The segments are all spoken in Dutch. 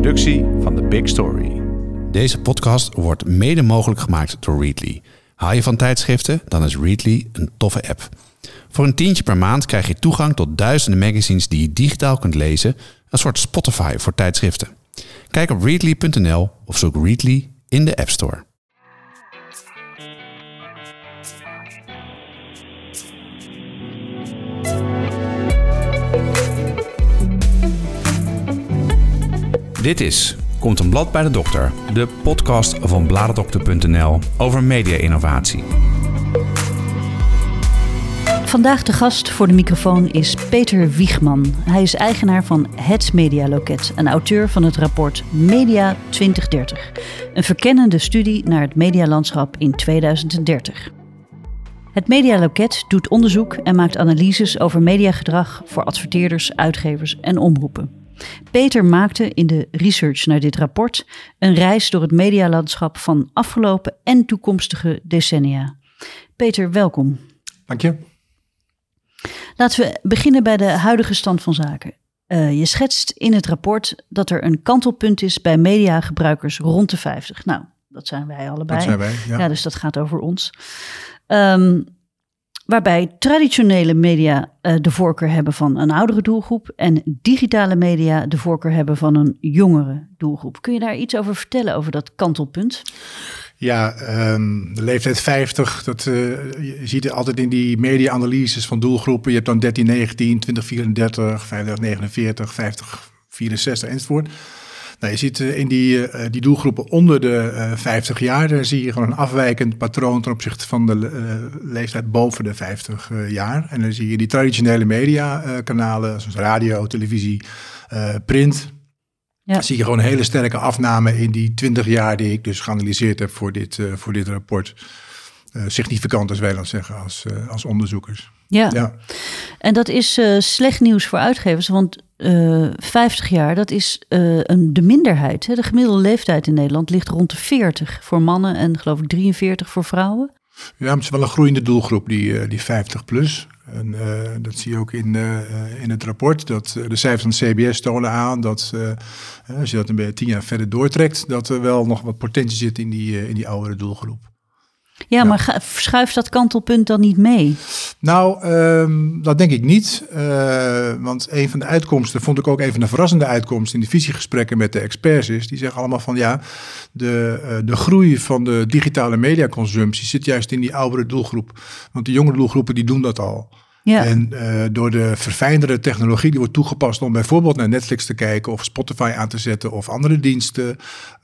productie van The Big Story. Deze podcast wordt mede mogelijk gemaakt door Readly. Hou je van tijdschriften? Dan is Readly een toffe app. Voor een tientje per maand krijg je toegang tot duizenden magazines die je digitaal kunt lezen. Een soort Spotify voor tijdschriften. Kijk op readly.nl of zoek Readly in de App Store. Dit is Komt een blad bij de dokter, de podcast van bladerdokter.nl over media-innovatie. Vandaag de gast voor de microfoon is Peter Wiegman. Hij is eigenaar van Het Media Loket en auteur van het rapport Media 2030. Een verkennende studie naar het medialandschap in 2030. Het Media Loket doet onderzoek en maakt analyses over mediagedrag voor adverteerders, uitgevers en omroepen. Peter maakte in de research naar dit rapport een reis door het medialandschap van afgelopen en toekomstige decennia. Peter, welkom. Dank je. Laten we beginnen bij de huidige stand van zaken. Uh, je schetst in het rapport dat er een kantelpunt is bij mediagebruikers rond de 50. Nou, dat zijn wij allebei. Dat zijn wij, ja. ja dus dat gaat over ons. Um, waarbij traditionele media uh, de voorkeur hebben van een oudere doelgroep en digitale media de voorkeur hebben van een jongere doelgroep. Kun je daar iets over vertellen, over dat kantelpunt? Ja, um, de leeftijd 50, dat, uh, je ziet het altijd in die media-analyses van doelgroepen. Je hebt dan 13, 19, 20, 34, 35, 49, 50, 64 enzovoort. Nou, je ziet in die, uh, die doelgroepen onder de uh, 50 jaar, daar zie je gewoon een afwijkend patroon ten opzichte van de leeftijd boven de 50 jaar. En dan zie je die traditionele mediakanalen, zoals radio, televisie, print. Ja. zie je gewoon een hele sterke afname in die 20 jaar die ik dus geanalyseerd heb voor dit, voor dit rapport. significant, als wij dan zeggen, als, als onderzoekers. Ja. ja. en dat is slecht nieuws voor uitgevers, want uh, 50 jaar, dat is uh, een, de minderheid. Hè? De gemiddelde leeftijd in Nederland ligt rond de 40 voor mannen en geloof ik 43 voor vrouwen. Ja, het is wel een groeiende doelgroep, die, die 50 plus. En dat zie je ook in, in het rapport. Dat, de cijfers van CBS tonen aan dat als je dat een beetje tien jaar verder doortrekt, dat er wel nog wat potentie zit in die, in die oudere doelgroep. Ja, maar ga, schuift dat kantelpunt dan niet mee? Nou, um, dat denk ik niet. Uh, want een van de uitkomsten, vond ik ook een van de verrassende uitkomsten in de visiegesprekken met de experts is, die zeggen allemaal van ja, de, uh, de groei van de digitale mediaconsumptie zit juist in die oudere doelgroep. Want de jongere doelgroepen die doen dat al. Ja. En uh, door de verfijndere technologie die wordt toegepast om bijvoorbeeld naar Netflix te kijken of Spotify aan te zetten of andere diensten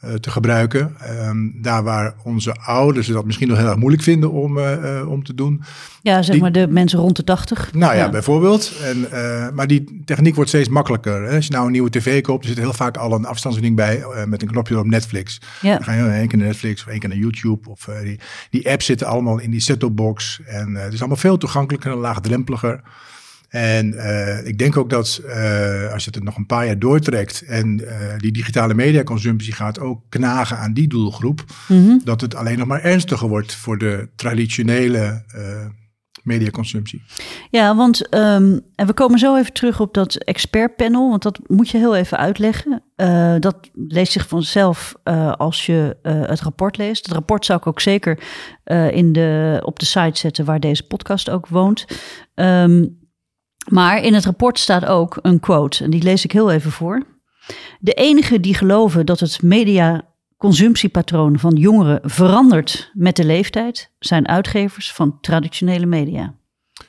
uh, te gebruiken. Um, daar waar onze ouders dat misschien nog heel erg moeilijk vinden om, uh, om te doen. Ja, zeg die, maar de mensen rond de 80. Nou ja, ja. bijvoorbeeld. En, maar die techniek wordt steeds makkelijker. Hè? Als je nou een nieuwe tv koopt, er zit heel vaak al een afstandsbediening bij met een knopje op Netflix. Ja. Dan ga je één keer naar Netflix of één keer naar YouTube. Of, die, die apps zitten allemaal in die set-top box. En het is allemaal veel toegankelijker en laagdrempeliger. En uh, ik denk ook dat uh, als je het nog een paar jaar doortrekt en uh, die digitale mediaconsumptie gaat ook knagen aan die doelgroep, mm -hmm. dat het alleen nog maar ernstiger wordt voor de traditionele mediaconsumptie. Ja, want um, en we komen zo even terug op dat expertpanel, want dat moet je heel even uitleggen. dat leest zich vanzelf als je het rapport leest. Het rapport zou ik ook zeker in de, op de site zetten waar deze podcast ook woont. Um, maar in het rapport staat ook een quote, en die lees ik heel even voor. De enigen die geloven dat het mediaconsumptiepatroon van jongeren verandert met de leeftijd, zijn uitgevers van traditionele media.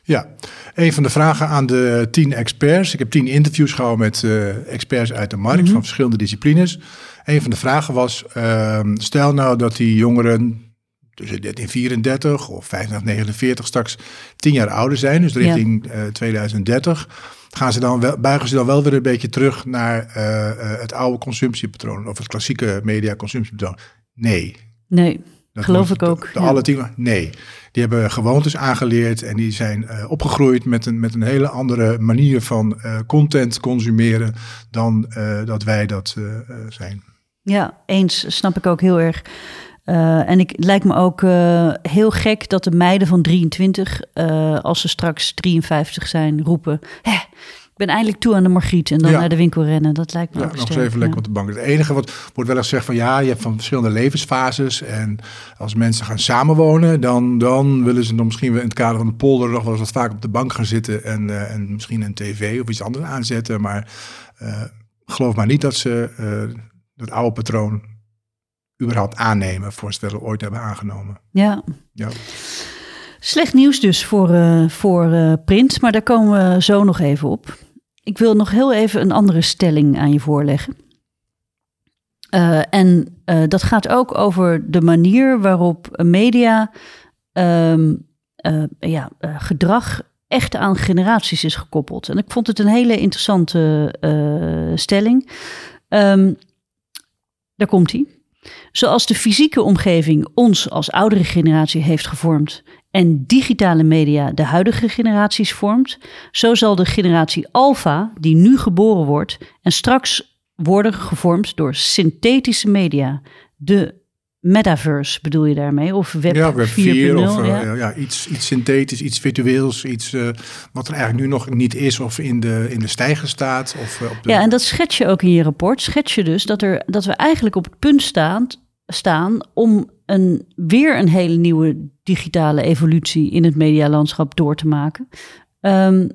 Ja, een van de vragen aan de tien experts. Ik heb tien interviews gehouden met uh, experts uit de markt mm -hmm. van verschillende disciplines. Een van de vragen was: uh, stel nou dat die jongeren tussen 1334 of 1549 straks tien jaar ouder zijn, dus richting ja. uh, 2030, gaan ze dan wel, buigen ze dan wel weer een beetje terug naar uh, uh, het oude consumptiepatroon of het klassieke media-consumptiepatroon? Nee. Nee, dat geloof ik ook. De, de ja. alle tien, nee. Die hebben gewoontes aangeleerd en die zijn uh, opgegroeid met een, met een hele andere manier van content consumeren dan dat wij dat zijn. Ja, eens snap ik ook heel erg. Uh, en ik, het lijkt me ook uh, heel gek dat de meiden van 23, uh, als ze straks 53 zijn, roepen: Hé, ben eindelijk toe aan de Margriet en dan Ja. naar de winkel rennen. Dat lijkt me Ja, ook nog eens even lekker op de bank. Het enige wat wordt wel eens gezegd van ja, je hebt van verschillende levensfases. En als mensen gaan samenwonen, dan, dan willen ze dan misschien wel in het kader van de polder nog wel eens wat vaak op de bank gaan zitten. En, eh, en misschien een tv of iets anders aanzetten. Maar eh, geloof maar niet dat ze eh, dat oude patroon überhaupt aannemen voor ze wel ooit hebben aangenomen. Ja. Ja. Slecht nieuws dus voor, eh, voor eh, print, maar daar komen we zo nog even op. Ik wil nog heel even een andere stelling aan je voorleggen. Eh, en dat gaat ook over de manier waarop media ehm, eh, ja, gedrag echt aan generaties is gekoppeld. En ik vond het een hele interessante stelling. Ehm, daar komt hij. Zoals de fysieke omgeving ons als oudere generatie heeft gevormd en digitale media de huidige generaties vormt, zo zal de generatie Alpha, die nu geboren wordt en straks worden gevormd door synthetische media, de metaverse bedoel je daarmee? Of web, ja, web 4.0? 4 of eh, ja. ja. iets, iets synthetisch, iets virtueels, iets eh, wat er eigenlijk nu nog niet is of in de, in de stijger staat. Of, eh, op de, Ja, en dat schets je ook in je rapport. Schets je dus dat, er, dat we eigenlijk op het punt staan, staan om een, weer een hele nieuwe digitale evolutie in het medialandschap door te maken. Ehm,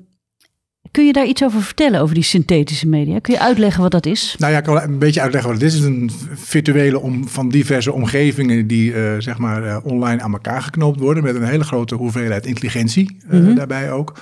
kun je daar iets over vertellen, over die synthetische media? Kun je uitleggen wat dat is? Nou ja, ik kan een beetje uitleggen wat het is. Het is een virtuele om, van diverse omgevingen die eh, zeg maar eh, online aan elkaar geknoopt worden met een hele grote hoeveelheid intelligentie eh, Mhm. daarbij ook.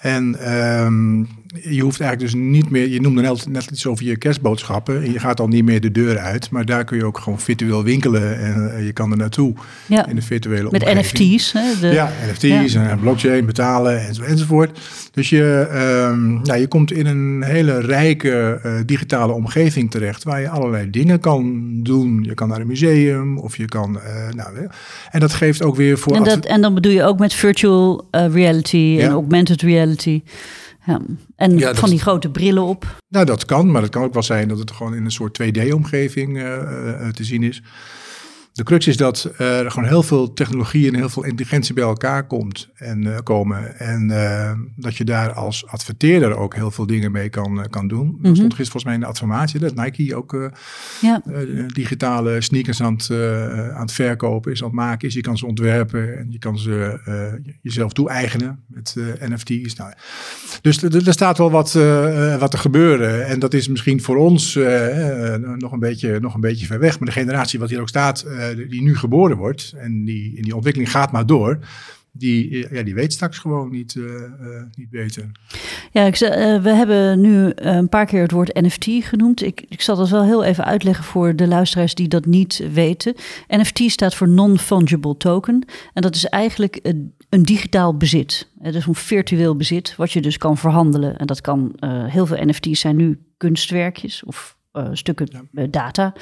En ehm, je hoeft eigenlijk dus niet meer, je noemde net, net iets over je kerstboodschappen en je gaat al niet meer de deur uit, maar daar kun je ook gewoon virtueel winkelen en eh, je kan er naartoe Ja, in de virtuele met omgeving. NFT's. Hè, de, Ja, NFT's en blockchain, betalen enzo, enzovoort. Dus je, ehm, nou, je komt in een hele rijke eh, digitale omgeving terecht waar je allerlei dingen kan doen. Je kan naar een museum of je kan, eh, nou, en dat geeft ook weer voor. En, dat, en dan bedoel je ook met virtual reality en Ja. augmented reality. Ja. En Ja, van die grote brillen op. Nou, dat kan, maar het kan ook wel zijn dat het gewoon in een soort 2D-omgeving te zien is. De crux is dat er gewoon heel veel technologie en heel veel intelligentie bij elkaar komt en, eh, komen. En eh, dat je daar als adverteerder ook heel veel dingen mee kan, eh, kan doen. Er stond gisteren volgens mij in de adformatie dat Nike ook Ja. digitale sneakers aan het, aan het verkopen is, aan het maken is. Je kan ze ontwerpen en je kan ze jezelf toe-eigenen met NFT's. Nou, dus er staat wel wat, wat te gebeuren. En dat is misschien voor ons nog, een beetje, nog een beetje ver weg. Maar de generatie wat hier ook staat, eh, die nu geboren wordt en die, en die ontwikkeling gaat maar door. Die, eh, ja, die weet straks gewoon niet, eh, niet beter. Ja, ik, eh, we hebben nu een paar keer het woord NFT genoemd. Ik, ik zal dat wel heel even uitleggen voor de luisteraars die dat niet weten. NFT staat voor Non-Fungible Token. En dat is eigenlijk een, een digitaal bezit. Het is een virtueel bezit, wat je dus kan verhandelen. En dat kan, heel veel NFT's zijn nu kunstwerkjes of eh, stukken eh, data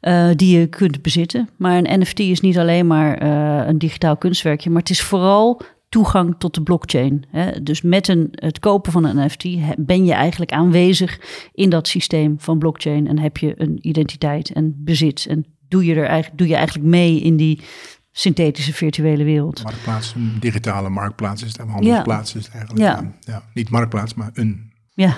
eh, die je kunt bezitten. Maar een NFT is niet alleen maar een digitaal kunstwerkje, maar het is vooral toegang tot de blockchain. Hè? Dus met een, het kopen van een NFT ben je eigenlijk aanwezig in dat systeem van blockchain en heb je een identiteit en bezit. En doe je, er eigenlijk, doe je eigenlijk mee in die synthetische virtuele wereld. Marktplaats, een digitale marktplaats is het, handelsplaats is het eigenlijk. Ja. Ja, niet marktplaats, maar een. Ja,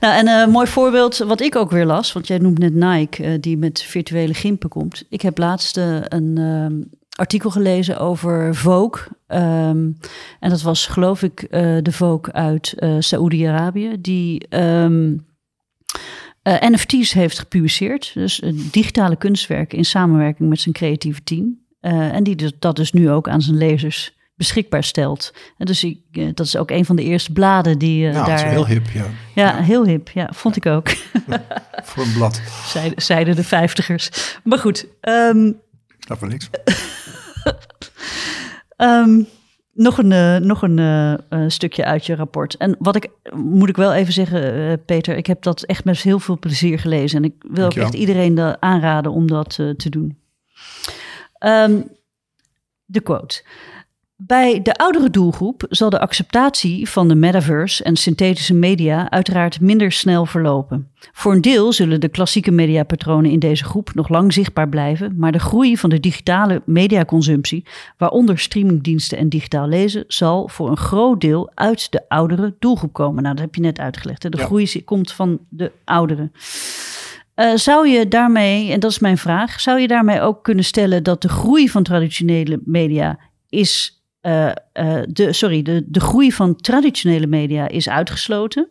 nou, en een mooi voorbeeld wat ik ook weer las, want jij noemt net Nike, eh, die met virtuele gimpen komt. Ik heb laatst eh, een ehm, artikel gelezen over Vogue. ehm, en dat was, geloof ik, eh, de Vogue uit eh Saoedi-Arabië, die ehm, eh, NFT's heeft gepubliceerd. Dus digitale kunstwerken in samenwerking met zijn creatieve team. Eh, en die dat dus nu ook aan zijn lezers beschikbaar stelt. En dus ik, eh, dat is ook een van de eerste bladen die eh, Ja, dat daar... is heel hip, ja. Ja, heel hip. Ja, vond ik ook. Voor een blad. zeiden, zeiden de vijftigers. Maar goed, ehm, Ik snap er niks. ehm, nog een, eh, nog een stukje uit je rapport. En wat ik, moet ik wel even zeggen, Peter, ik heb dat echt met heel veel plezier gelezen. En ik wil ook echt iedereen aanraden om dat te doen. Ehm, de quote. Bij de oudere doelgroep zal de acceptatie van de metaverse en synthetische media uiteraard minder snel verlopen. Voor een deel zullen de klassieke mediapatronen in deze groep nog lang zichtbaar blijven, maar de groei van de digitale mediaconsumptie, waaronder streamingdiensten en digitaal lezen, zal voor een groot deel uit de oudere doelgroep komen. Nou, dat heb je net uitgelegd. Hè? De Ja. groei komt van de ouderen. Eh, zou je daarmee, en dat is mijn vraag, zou je daarmee ook kunnen stellen dat de groei van traditionele media is, eh, eh, de, sorry, de, de groei van traditionele media is uitgesloten,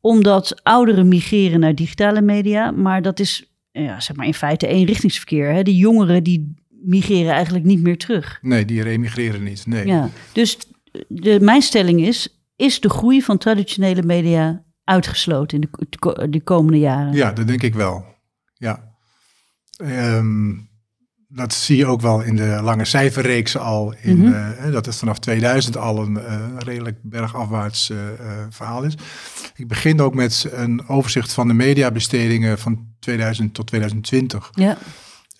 omdat ouderen migreren naar digitale media, maar dat is ja, zeg maar in feite eenrichtingsverkeer. Hè? De jongeren die migreren eigenlijk niet meer terug. Nee, die remigreren niet. Nee. Ja, dus de, mijn stelling is, is de groei van traditionele media uitgesloten in de, de komende jaren? Ja, dat denk ik wel. Ja. Ehm, dat zie je ook wel in de lange cijferreeks al. In, Mhm. eh, dat het vanaf 2000 al een eh, redelijk bergafwaarts eh, verhaal is. Ik begin ook met een overzicht van de mediabestedingen van 2000 tot 2020. Ja,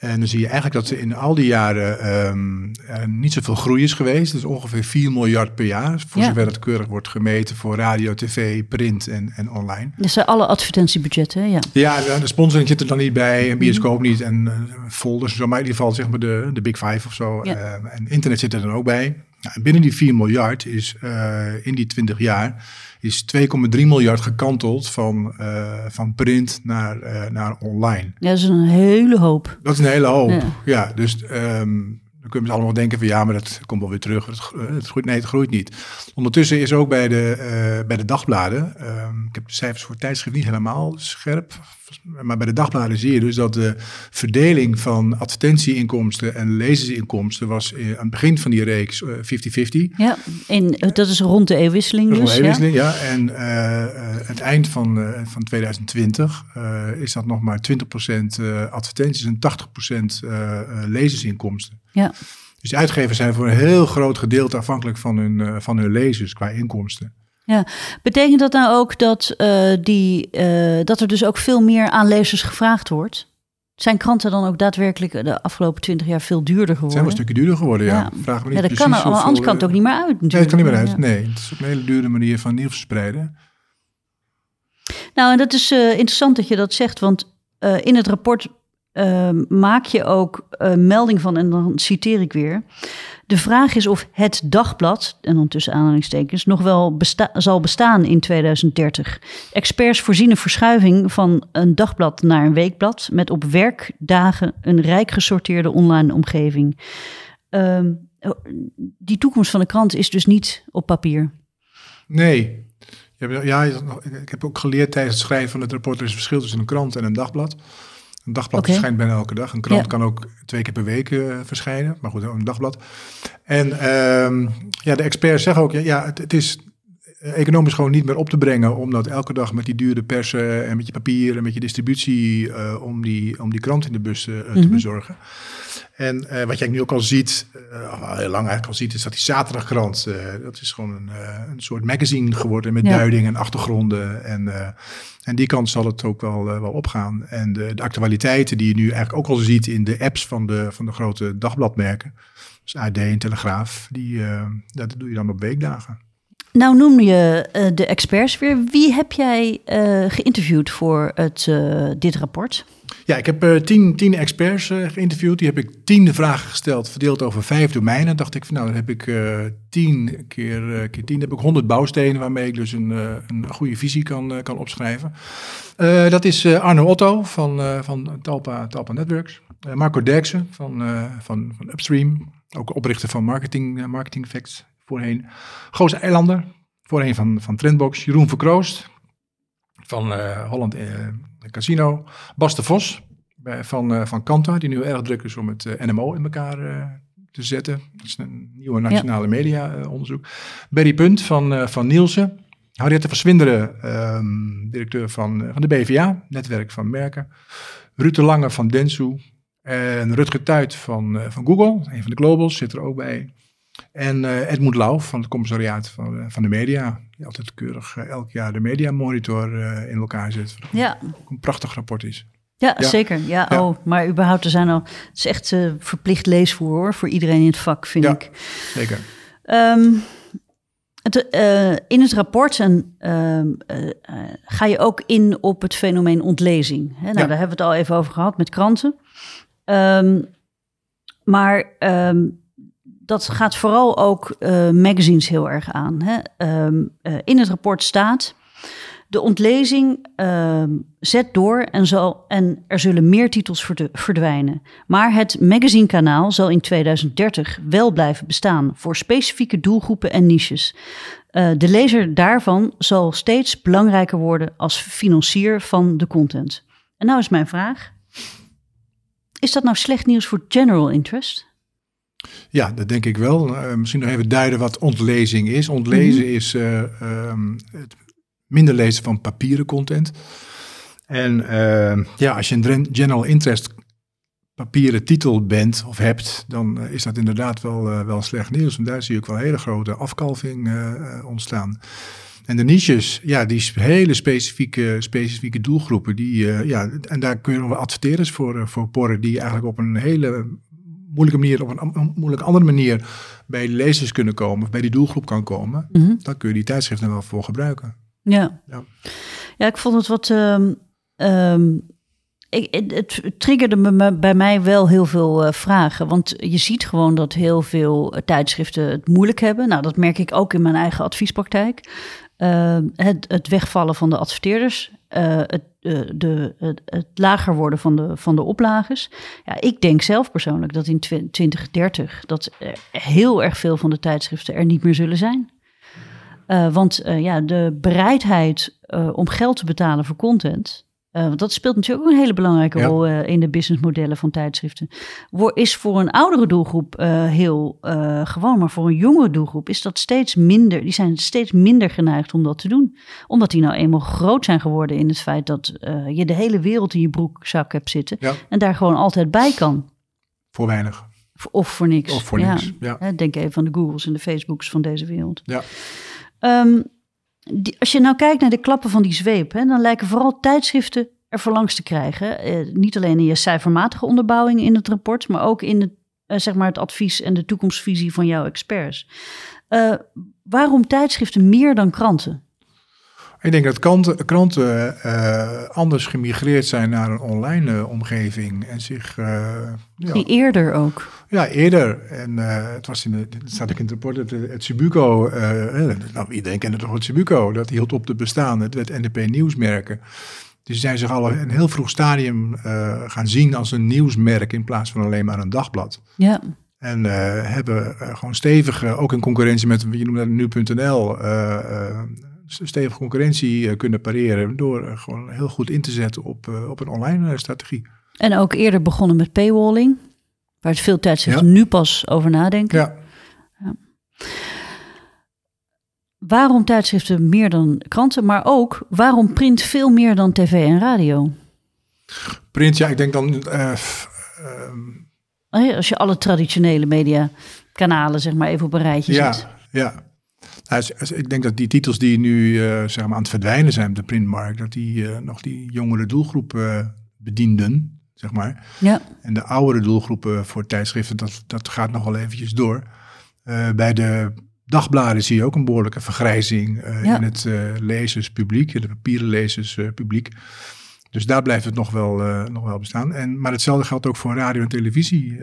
En dan zie je eigenlijk dat er in al die jaren ehm, er niet zoveel groei is geweest. Dus ongeveer 4 miljard per jaar. Voor Ja. zover het keurig wordt gemeten voor radio, tv, print en, en online. dat zijn alle advertentiebudgetten, ja. Ja, de sponsoring zit er dan niet bij, en bioscoop niet en eh, folders en zo, maar in ieder geval zeg maar de, de Big Five of zo. Ja. Eh, en internet zit er dan ook bij. Nou, en binnen die 4 miljard is eh, in die 20 jaar is 2,3 miljard gekanteld van, eh, van print naar, eh, naar online. Ja, dat is een hele hoop. Dat is een hele hoop. Ja. Ja, dus ehm, dan kunnen we allemaal denken van ja, maar dat komt wel weer terug. Het, gro- het groeit, nee, het groeit niet. Ondertussen is ook bij de, eh, bij de dagbladen, ehm, ik heb de cijfers voor tijdschrift niet helemaal scherp, maar bij de dagbladen zie je dus dat de verdeling van advertentieinkomsten en lezersinkomsten was eh, aan het begin van die reeks eh, 50-50. Ja, en eh, dat is rond de eeuwwisseling Dat is dus. wel ja. ja. En eh, eh, het eind van, eh, van 2020 eh, is dat nog maar 20% eh, advertenties en 80% eh, eh, lezersinkomsten. Ja. Dus de uitgevers zijn voor een heel groot gedeelte afhankelijk van hun, eh, van hun lezers qua inkomsten. Betekent dat nou ook dat, eh, die, eh, dat er dus ook veel meer aan lezers gevraagd wordt? Zijn kranten dan ook daadwerkelijk de afgelopen twintig jaar veel duurder Het zijn geworden? wel een stukje duurder geworden, ja. Ja. Vragen we niet ja, dat kan, hoeveel, anders kan het ook niet meer uit. Nee, het kan niet meer uit. Ja. Nee, het is ook een hele dure manier van nieuws verspreiden. Nou, en dat is interessant dat je dat zegt, want in het rapport eh, maak je ook eh, melding van, en dan citeer ik weer. De vraag is of het dagblad, en dan tussen aanhalingstekens, nog wel zal bestaan in 2030. Experts voorzien een verschuiving van een dagblad naar een weekblad met op werkdagen een rijk gesorteerde online omgeving. Ehm, die toekomst van de krant is dus niet op papier. Nee. Ja, ik heb ook geleerd tijdens het schrijven van het rapport... er is verschil tussen een krant en een dagblad. Een dagblad verschijnt bijna elke dag. Een krant Ja. kan ook twee keer per week eh, verschijnen. Maar goed, een dagblad. En ehm, ja, de experts zeggen ook... ja, Ja, het, het is economisch gewoon niet meer op te brengen... om dat elke dag met die dure persen en met je papier... en met je distributie... eh, om, die, om die krant in de bus eh, te Mhm. bezorgen. En eh, wat jij nu ook al ziet, al heel lang eigenlijk al ziet, is dat die zaterdagkrant, eh, dat is gewoon een, een soort magazine geworden met Ja. duiding en achtergronden. En, en die kant zal het ook wel, wel opgaan. En de, de actualiteiten die je nu eigenlijk ook al ziet in de apps van de, van de grote dagbladmerken, dus AD en Telegraaf, die, dat doe je dan op weekdagen. Nou noem je eh, de experts weer. Wie heb jij eh, geïnterviewd voor het, eh, dit rapport? Ja, ik heb tien, tien experts geïnterviewd. Die heb ik tien vragen gesteld, verdeeld over vijf domeinen. Dacht ik, van, nou, dan heb ik tien keer, keer tien, heb ik honderd bouwstenen waarmee ik dus een, een goede visie kan, kan opschrijven. Dat is Arno Otto van, van Talpa, Talpa Networks. Marco Derksen van, van, van Upstream, ook oprichter van Marketing, Marketing Facts voorheen. Goos Eilander, voorheen van, van Trendbox. Jeroen Verkroost van eh, Holland eh, Casino. Bas de Vos bij, van, eh, van Kanta, die nu erg druk is om het eh, NMO in elkaar eh, te zetten. Dat is een nieuwe nationale media eh, onderzoek. Berry Punt van, eh, van Nielsen. Harriette van Swinderen, ehm, directeur van, eh, van de BVA, netwerk van merken. Ruud de Lange van Densu. En Rutger Tuit van, eh, van Google, een van de globals, zit er ook bij. En eh, Edmund Lauw van het commissariaat van, eh, van de media. Die altijd keurig eh, elk jaar de media monitor eh, in elkaar zet. Ja, ook een prachtig rapport is. ja, Ja. zeker. Ja, Ja. Oh, maar überhaupt, er zijn al. Het is echt verplicht leesvoer hoor, voor iedereen in het vak, vind Ja. ik. Zeker. Ehm, het, eh, in het rapport en, ehm, eh, eh, ga je ook in op het fenomeen ontlezing. Hè? Nou. Daar hebben we het al even over gehad met kranten. Ehm, maar dat gaat vooral ook eh, magazines heel erg aan. Hè? Ehm, eh, in het rapport staat... De ontlezing ehm, zet door en, zal, en er zullen meer titels verdwijnen. Maar het magazinekanaal zal in 2030 wel blijven bestaan voor specifieke doelgroepen en niches. Eh, de lezer daarvan zal steeds belangrijker worden als financier van de content. En nou is mijn vraag: is dat nou slecht nieuws voor general interest? Ja, dat denk ik wel. Eh, misschien nog even duiden wat ontlezing is. Ontlezen Mhm. is eh, ehm, het minder lezen van papieren content. En eh, ja, als je een gen- general interest papieren titel bent of hebt, dan eh, is dat inderdaad wel, wel slecht nieuws. En daar zie je ook wel een hele grote afkalving ontstaan. En de niches, ja, die hele specifieke, specifieke doelgroepen, die, ja, en daar kun je nog wel adverteerders voor, voor porren, die eigenlijk op een hele moeilijke manier, op een am- moeilijke andere manier bij de lezers kunnen komen, of bij die doelgroep kan komen. Mhm. Dan kun je die tijdschriften wel voor gebruiken. Ja. Ja. ja, ik vond het wat. ehm, ehm, ik, het, triggerde me- bij mij wel heel veel eh, vragen. Want je ziet gewoon dat heel veel eh, tijdschriften het moeilijk hebben. Nou, dat merk ik ook in mijn eigen adviespraktijk. Ehm, het, het wegvallen van de adverteerders. Eh, het, eh, de, het, lager worden van de, van de oplages. Ja, ik denk zelf persoonlijk dat in tw- 2030 dat heel erg veel van de tijdschriften er niet meer zullen zijn. Eh, want ja, de bereidheid om geld te betalen voor content, eh, want dat speelt natuurlijk ook een hele belangrijke Ja. rol eh, in de businessmodellen van tijdschriften, wo- is voor een oudere doelgroep eh, heel gewoon, maar voor een jongere doelgroep is dat steeds minder. Die zijn steeds minder geneigd om dat te doen, omdat die nou eenmaal groot zijn geworden in het feit dat je de hele wereld in je broekzak hebt zitten Ja, en daar gewoon altijd bij kan. voor weinig. Of voor niks. Of voor niks. Ja. Denk even aan de Googles en de Facebooks van deze wereld. Ja. Ehm, als je nou kijkt naar de klappen van die zweep, hè, dan lijken vooral tijdschriften er voor langs te krijgen. Eh, niet alleen in je cijfermatige onderbouwing in het rapport, maar ook in het, eh, zeg maar het advies en de toekomstvisie van jouw experts. Eh, waarom tijdschriften meer dan kranten? Ik denk dat kranten, kranten eh, anders gemigreerd zijn naar een online eh, omgeving en zich eh, ja, Die eerder ook. Ja, eerder. En het was in de, het staat ook in het rapport, het, het Subuco, nou iedereen kende toch het Subuco, dat hield op te bestaan. Het werd NDP Nieuwsmerken. Dus ze zijn zich al in een heel vroeg stadium gaan zien als een nieuwsmerk in plaats van alleen maar een dagblad. Ja, En hebben gewoon stevige, ook in concurrentie met, je noemt dat nu.nl, stevige concurrentie eh, kunnen pareren door eh, gewoon heel goed in te zetten op, eh, op een online strategie. en ook eerder begonnen met paywalling, waar het veel tijdschriften nu pas over nadenken. Ja, Waarom tijdschriften meer dan kranten, maar ook waarom print veel meer dan tv en radio? print, ja, ik denk dan... eh, ehm, Als je alle traditionele mediakanalen zeg maar even op een rijtje Ja, zet. ja. Nou, ik denk dat die titels die nu eh, zeg maar aan het verdwijnen zijn op de printmarkt, dat die eh, nog die jongere doelgroep eh, bedienden, zeg maar. Ja, En de oudere doelgroepen voor tijdschriften, dat, dat gaat nog wel eventjes door. Bij de dagbladen zie je ook een behoorlijke vergrijzing Ja. in het lezerspubliek, in het papieren lezerspubliek. Dus daar blijft het nog wel, nog wel bestaan. En, maar hetzelfde geldt ook voor radio en televisie.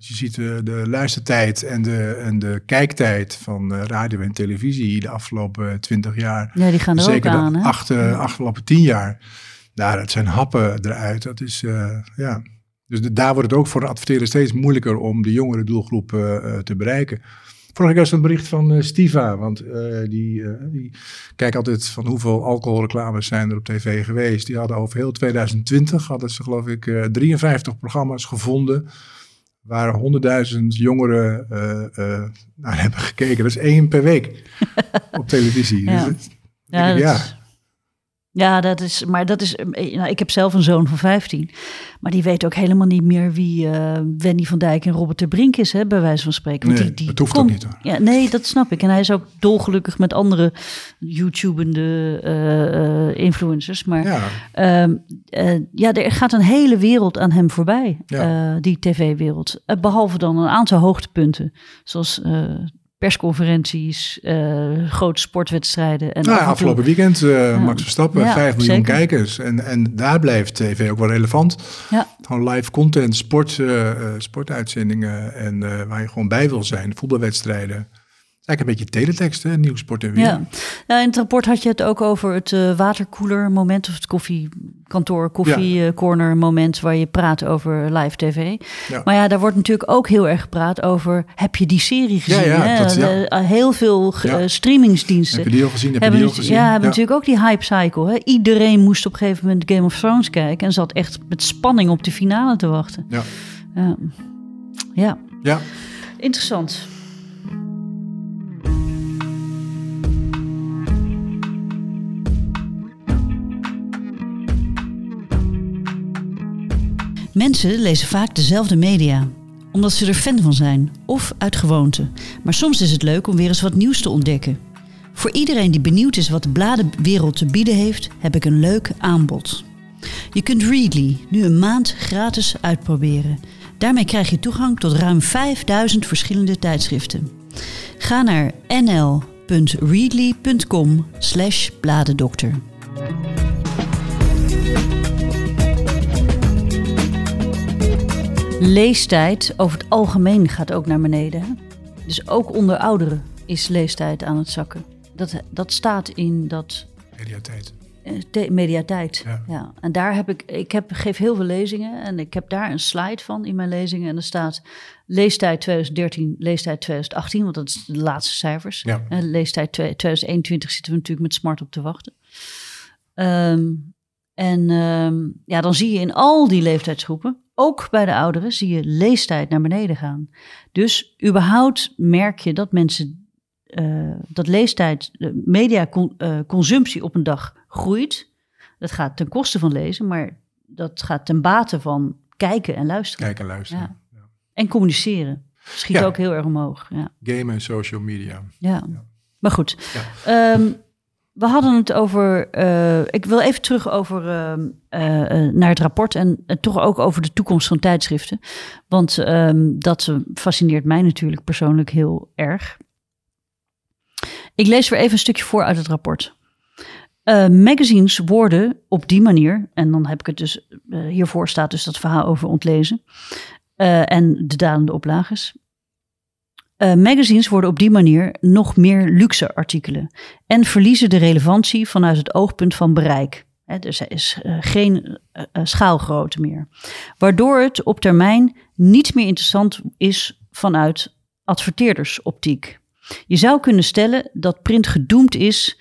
Eh, als je ziet eh, de luistertijd en de, en de kijktijd van eh, radio en televisie de afgelopen twintig jaar. ja die gaan er ook Zeker de acht, eh, afgelopen tien jaar. Nou, dat zijn happen eruit. Dat is, eh, ja. Dus de- daar wordt het ook voor een adverteerder steeds moeilijker om de jongere doelgroep eh, eh, te bereiken. Vorige keer was een bericht van eh, Stiva, want eh, die, eh, die kijkt altijd van hoeveel alcoholreclames zijn er op tv geweest. Die hadden over heel 2020, hadden ze geloof ik eh, 53 programma's gevonden waar 100.000 jongeren eh, eh, naar hebben gekeken. Dat is één per week op televisie. Ja. Dus Ja, dat ja. is- ja, dat is, maar dat is, eh, nou, ik heb zelf een zoon van 15, maar die weet ook helemaal niet meer wie eh Wendy van Dijk en Robert de Brink is, hè, bij wijze van spreken. Want Nee, die, die dat hoeft kon- ook niet, hoor. Ja, nee, dat snap ik. En hij is ook dolgelukkig met andere YouTubende eh, eh, influencers. Maar Ja, Ehm, eh, ja, er gaat een hele wereld aan hem voorbij, Ja. eh, die tv-wereld. Eh, behalve dan een aantal hoogtepunten, zoals eh, persconferenties, eh, grote sportwedstrijden. En Nou, af en toe- afgelopen weekend eh, Max Verstappen, Ja, 5 miljoen zeker. kijkers. En, en daar blijft tv ook wel relevant. Ja, Gewoon live content, sport, eh, sportuitzendingen en waar je gewoon bij wil zijn. Voetbalwedstrijden. Een beetje teletext, hè? Sport en weer. ja. Nou, in het rapport had je het ook over het eh, waterkoeler moment of het koffiekantoor, koffiecorner moment waar je praat over live tv. Ja. Maar ja, daar wordt natuurlijk ook heel erg gepraat over, heb je die serie gezien? Ja, ja, hè? dat- ja. Eh, heel veel Ja. eh, streamingsdiensten. Heb je die al gezien? Heb hebben die al gezien? Ja, hebben natuurlijk ook die hype cycle. Hè? Iedereen moest op een gegeven moment Game of Thrones kijken en zat echt met spanning op de finale te wachten. Ja. Ja, ja. ja. interessant. Mensen lezen vaak dezelfde media, omdat ze er fan van zijn of uit gewoonte. Maar soms is het leuk om weer eens wat nieuws te ontdekken. Voor iedereen die benieuwd is wat de bladenwereld te bieden heeft, heb ik een leuk aanbod. Je kunt Readly nu een maand gratis uitproberen. Daarmee krijg je toegang tot ruim 5000 verschillende tijdschriften. Ga naar nl.readly.com Leestijd over het algemeen gaat ook naar beneden. hè? Dus ook onder ouderen is leestijd aan het zakken. Dat, dat staat in dat Mediatijd. eh, mediatijd. Ja. Ja. En daar heb ik, ik heb, geef heel veel lezingen en ik heb daar een slide van in mijn lezingen. En er staat leestijd 2013, leestijd 2018, want dat is de laatste cijfers. Ja. En leestijd twee- 2021 zitten we natuurlijk met smart op te wachten. Ehm, en ehm, ja, dan zie je in al die leeftijdsgroepen, ook bij de ouderen, zie je leestijd naar beneden gaan. Dus überhaupt merk je dat mensen eh, dat leestijd, de mediaconsumptie op een dag groeit. Dat gaat ten koste van lezen, maar dat gaat ten bate van kijken en luisteren. Kijk en luisteren. Ja. En communiceren. Schiet Ja. ook heel erg omhoog. Ja. Gamen en social media. Ja. Maar goed, Ehm, we hadden het over. eh, ik wil even terug over ehm, eh, eh, naar het rapport en toch ook over de toekomst van tijdschriften. Want ehm, dat fascineert mij natuurlijk persoonlijk heel erg. Ik lees weer even een stukje voor uit het rapport. Magazines worden op die manier, en dan heb ik het dus, hiervoor staat dus dat verhaal over ontlezen, en de dalende oplages. Eh, magazines worden op die manier nog meer luxe artikelen en verliezen de relevantie vanuit het oogpunt van bereik. Dus er is eh, geen eh, schaalgrootte meer. Waardoor het op termijn niet meer interessant is vanuit adverteerdersoptiek. Je zou kunnen stellen dat print gedoemd is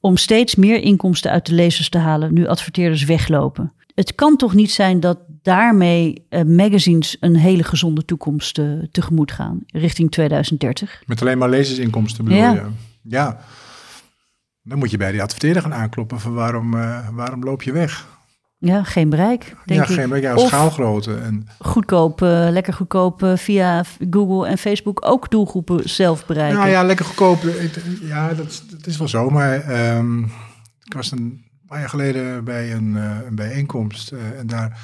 om steeds meer inkomsten uit de lezers te halen nu adverteerders weglopen. Het kan toch niet zijn dat daarmee eh, magazines een hele gezonde toekomst eh, tegemoet gaan richting 2030? Met alleen maar lezersinkomsten bedoel Ja. je? Ja. Dan moet je bij die adverteerder gaan aankloppen van waarom, eh, waarom loop je weg? Ja, geen bereik, denk ja, ik. geen ja, Of schaalgrootte. En, goedkoop, lekker goedkoop via Google en Facebook ook doelgroepen zelf bereiken. nou ja, lekker goedkoop. Ik- Ja, dat, is- dat is wel zo. Maar ehm, ik was een paar jaar geleden bij een, eh, een bijeenkomst. eh, en daar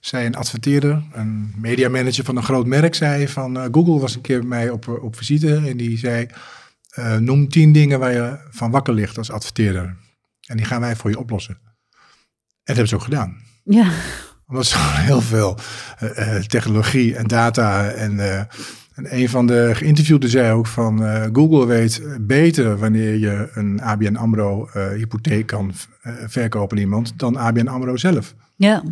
zei een adverteerder, een mediamanager van een groot merk, zei van eh, Google was een keer bij mij op, op visite. En die zei, noem tien dingen waar je van wakker ligt als adverteerder. En die gaan wij voor je oplossen. En dat hebben ze ook gedaan. Ja, Omdat ze heel veel technologie en data en, en een van de geïnterviewden zei ook van eh, Google weet beter wanneer je een ABN AMRO eh, hypotheek kan eh, verkopen aan iemand dan ABN AMRO zelf. ja,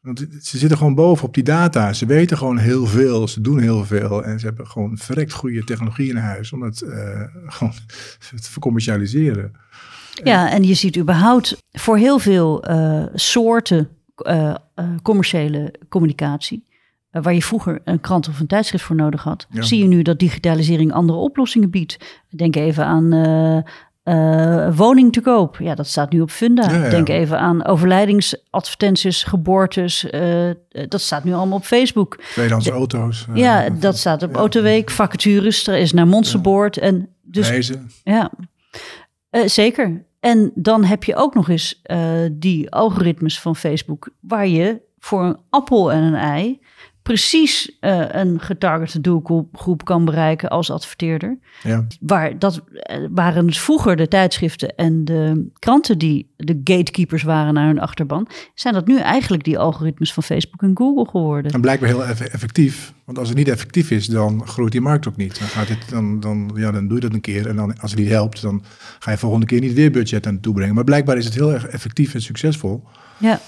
Want ze zitten gewoon boven op die data. Ze weten gewoon heel veel, ze doen heel veel en ze hebben gewoon verrekt goede technologie in huis om het gewoon te vercommercialiseren. ja, en je ziet überhaupt voor heel veel soorten commerciële communicatie, waar je vroeger een krant of een tijdschrift voor nodig had, Ja. zie je nu dat digitalisering andere oplossingen biedt. Denk even aan eh, eh, woning te koop. Ja, dat staat nu op Funda. Ja, ja. Denk even aan overlijdingsadvertenties, geboortes. eh, eh, dat staat nu allemaal op Facebook. Tweedehands auto's. eh, Ja, dat staat op Autoweek, vacatures, er is naar Monsterboard. En dus reizen. ja, Eh, zeker. En dan heb je ook nog eens eh, die algoritmes van Facebook, waar je voor een appel en een ei precies eh, een getargete doelgroep kan bereiken als adverteerder. Ja. Waar, dat eh, waren dus vroeger de tijdschriften en de kranten die de gatekeepers waren naar hun achterban. Zijn dat nu eigenlijk die algoritmes van Facebook en Google geworden? En blijkbaar heel eff- effectief. Want als het niet effectief is, dan groeit die markt ook niet. Dan, gaat het, dan, dan, ja, dan doe je dat een keer. En dan, als het niet helpt, dan ga je volgende keer niet weer budget aan toebrengen. Maar blijkbaar is het heel erg effectief en succesvol. Ja.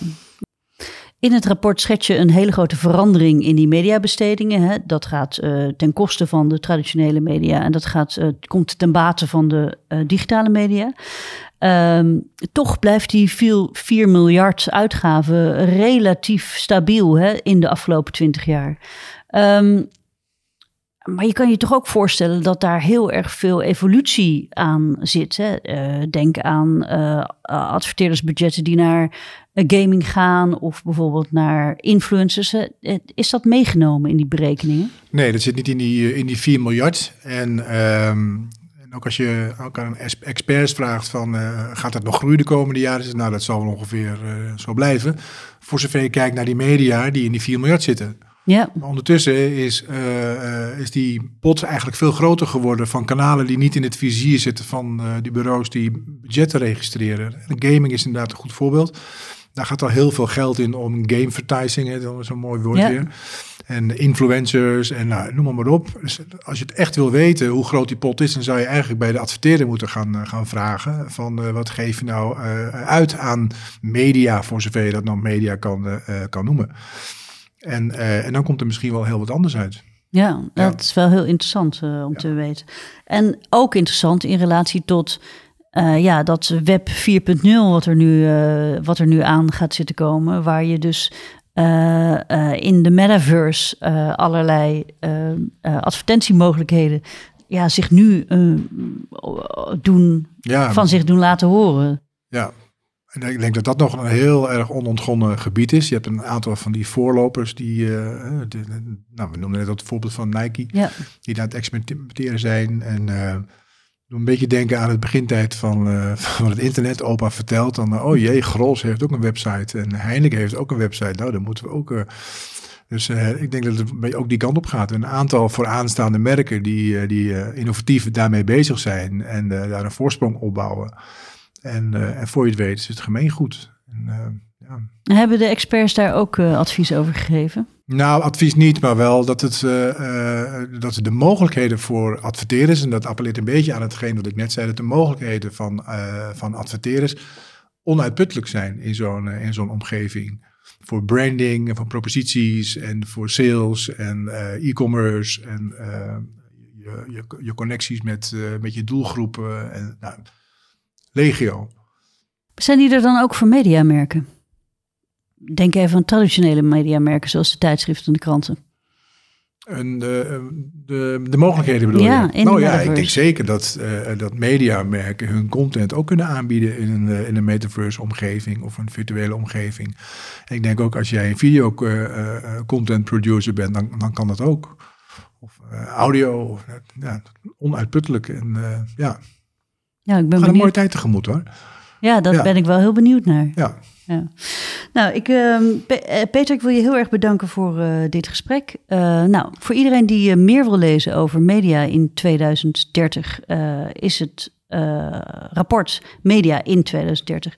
In het rapport schets je een hele grote verandering in die mediabestedingen. Hè. Dat gaat eh, ten koste van de traditionele media en dat gaat, eh, komt ten bate van de eh, digitale media. Ehm, toch blijft die veel 4 miljard uitgaven relatief stabiel hè, in de afgelopen 20 jaar. Ehm, maar je kan je toch ook voorstellen dat daar heel erg veel evolutie aan zit. Hè? Denk aan eh, adverteerdersbudgetten die naar gaming gaan of bijvoorbeeld naar influencers. Eh, Is dat meegenomen in die berekeningen? Nee, dat zit niet in die, in die 4 miljard. En, ehm, en ook als je ook aan experts vraagt van eh, gaat het nog groeien de komende jaren? Is nou, dat zal wel ongeveer eh, zo blijven. Voor zover je kijkt naar die media die in die 4 miljard zitten. Ja, Maar ondertussen is, eh, eh, is die pot eigenlijk veel groter geworden van kanalen die niet in het vizier zitten van eh, die bureaus die budgetten registreren. En gaming is inderdaad een goed voorbeeld. Daar gaat al heel veel geld in om gamevertising, dat is een mooi woord Ja. weer. En influencers en nou, noem maar, maar op. Dus als je het echt wil weten hoe groot die pot is, dan zou je eigenlijk bij de adverteerder moeten gaan, eh, gaan vragen. Van eh, wat geef je nou eh, uit aan media, voor zover je dat nou media kan, eh, eh, kan noemen. En, eh, en dan komt er misschien wel heel wat anders uit. ja dat Ja. is wel heel interessant eh, om te weten. En ook interessant in relatie tot eh, ja, dat web 4.0 wat, er nu, eh, wat er nu aan gaat zitten komen. Waar je dus eh, in de metaverse allerlei advertentiemogelijkheden ja, zich nu doen, Ja, van zich doen laten horen. ja. En ik denk dat dat nog een heel erg onontgonnen gebied is. Je hebt een aantal van die voorlopers die, de- nou, we noemden net dat voorbeeld van Nike, Ja, die daar aan het experimenteren zijn. En doe een beetje denken aan het begintijd van, eh, van het internet. Opa vertelt dan, oh jee, Grols heeft ook een website en Heineken heeft ook een website. Nou, dan moeten we ook... eh, dus eh, ik denk dat het ook die kant op gaat. Een aantal vooraanstaande merken die, die innovatief daarmee bezig zijn en daar een voorsprong opbouwen. En, en voor je het weet is het gemeengoed. En, ja. hebben de experts daar ook eh, advies over gegeven? Nou, advies niet, maar wel dat, het, eh, eh, dat de mogelijkheden voor adverteerders, en dat appelleert een beetje aan hetgeen wat ik net zei, dat de mogelijkheden van, van adverteerders onuitputtelijk zijn in zo'n in zo'n omgeving. Voor branding en voor proposities en voor sales en e-commerce en je, je, je connecties met, met je doelgroepen. En, nou, legio. Zijn die er dan ook voor mediamerken? Denk even aan traditionele mediamerken zoals de tijdschriften en de kranten. En de, de, de mogelijkheden bedoel Ja, je? nou ja, ik denk zeker dat, eh dat mediamerken hun content ook kunnen aanbieden in een, eh, in een metaverse omgeving of een virtuele omgeving. En ik denk ook als jij een video eh, content producer bent, dan, dan kan dat ook. Of audio, of, ja, onuitputtelijk. En ja, Ja, ik ben we gaan een mooie benieuwd. tijd tegemoet hoor. Ja, daar Ja. ben ik wel heel benieuwd naar. Ja, Ja. Nou, ik, ehm, Pe- eh, Peter, ik wil je heel erg bedanken voor eh, dit gesprek. Eh, nou, voor iedereen die meer wil lezen over media in 2030, eh, is het rapport Media in 2030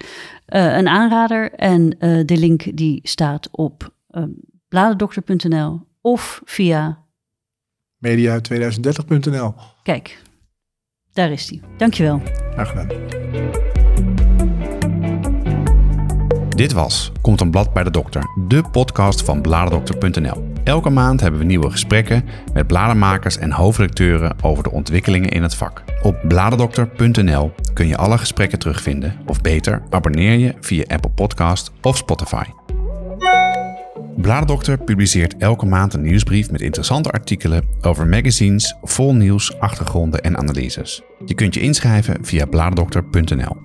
eh, een aanrader. En de link die staat op uh, bladerdokter.nl of via, media2030.nl. kijk, daar is die. Dankjewel. Graag gedaan. Dit was Komt een blad bij de dokter, de podcast van bladerdokter.nl. Elke maand hebben we nieuwe gesprekken met bladermakers en hoofdredacteuren over de ontwikkelingen in het vak. Op bladerdokter.nl kun je alle gesprekken terugvinden, of beter, abonneer je via Apple Podcast of Spotify. Bladerdokter publiceert elke maand een nieuwsbrief met interessante artikelen over magazines, vol nieuws, achtergronden en analyses. Je kunt je inschrijven via bladerdokter.nl.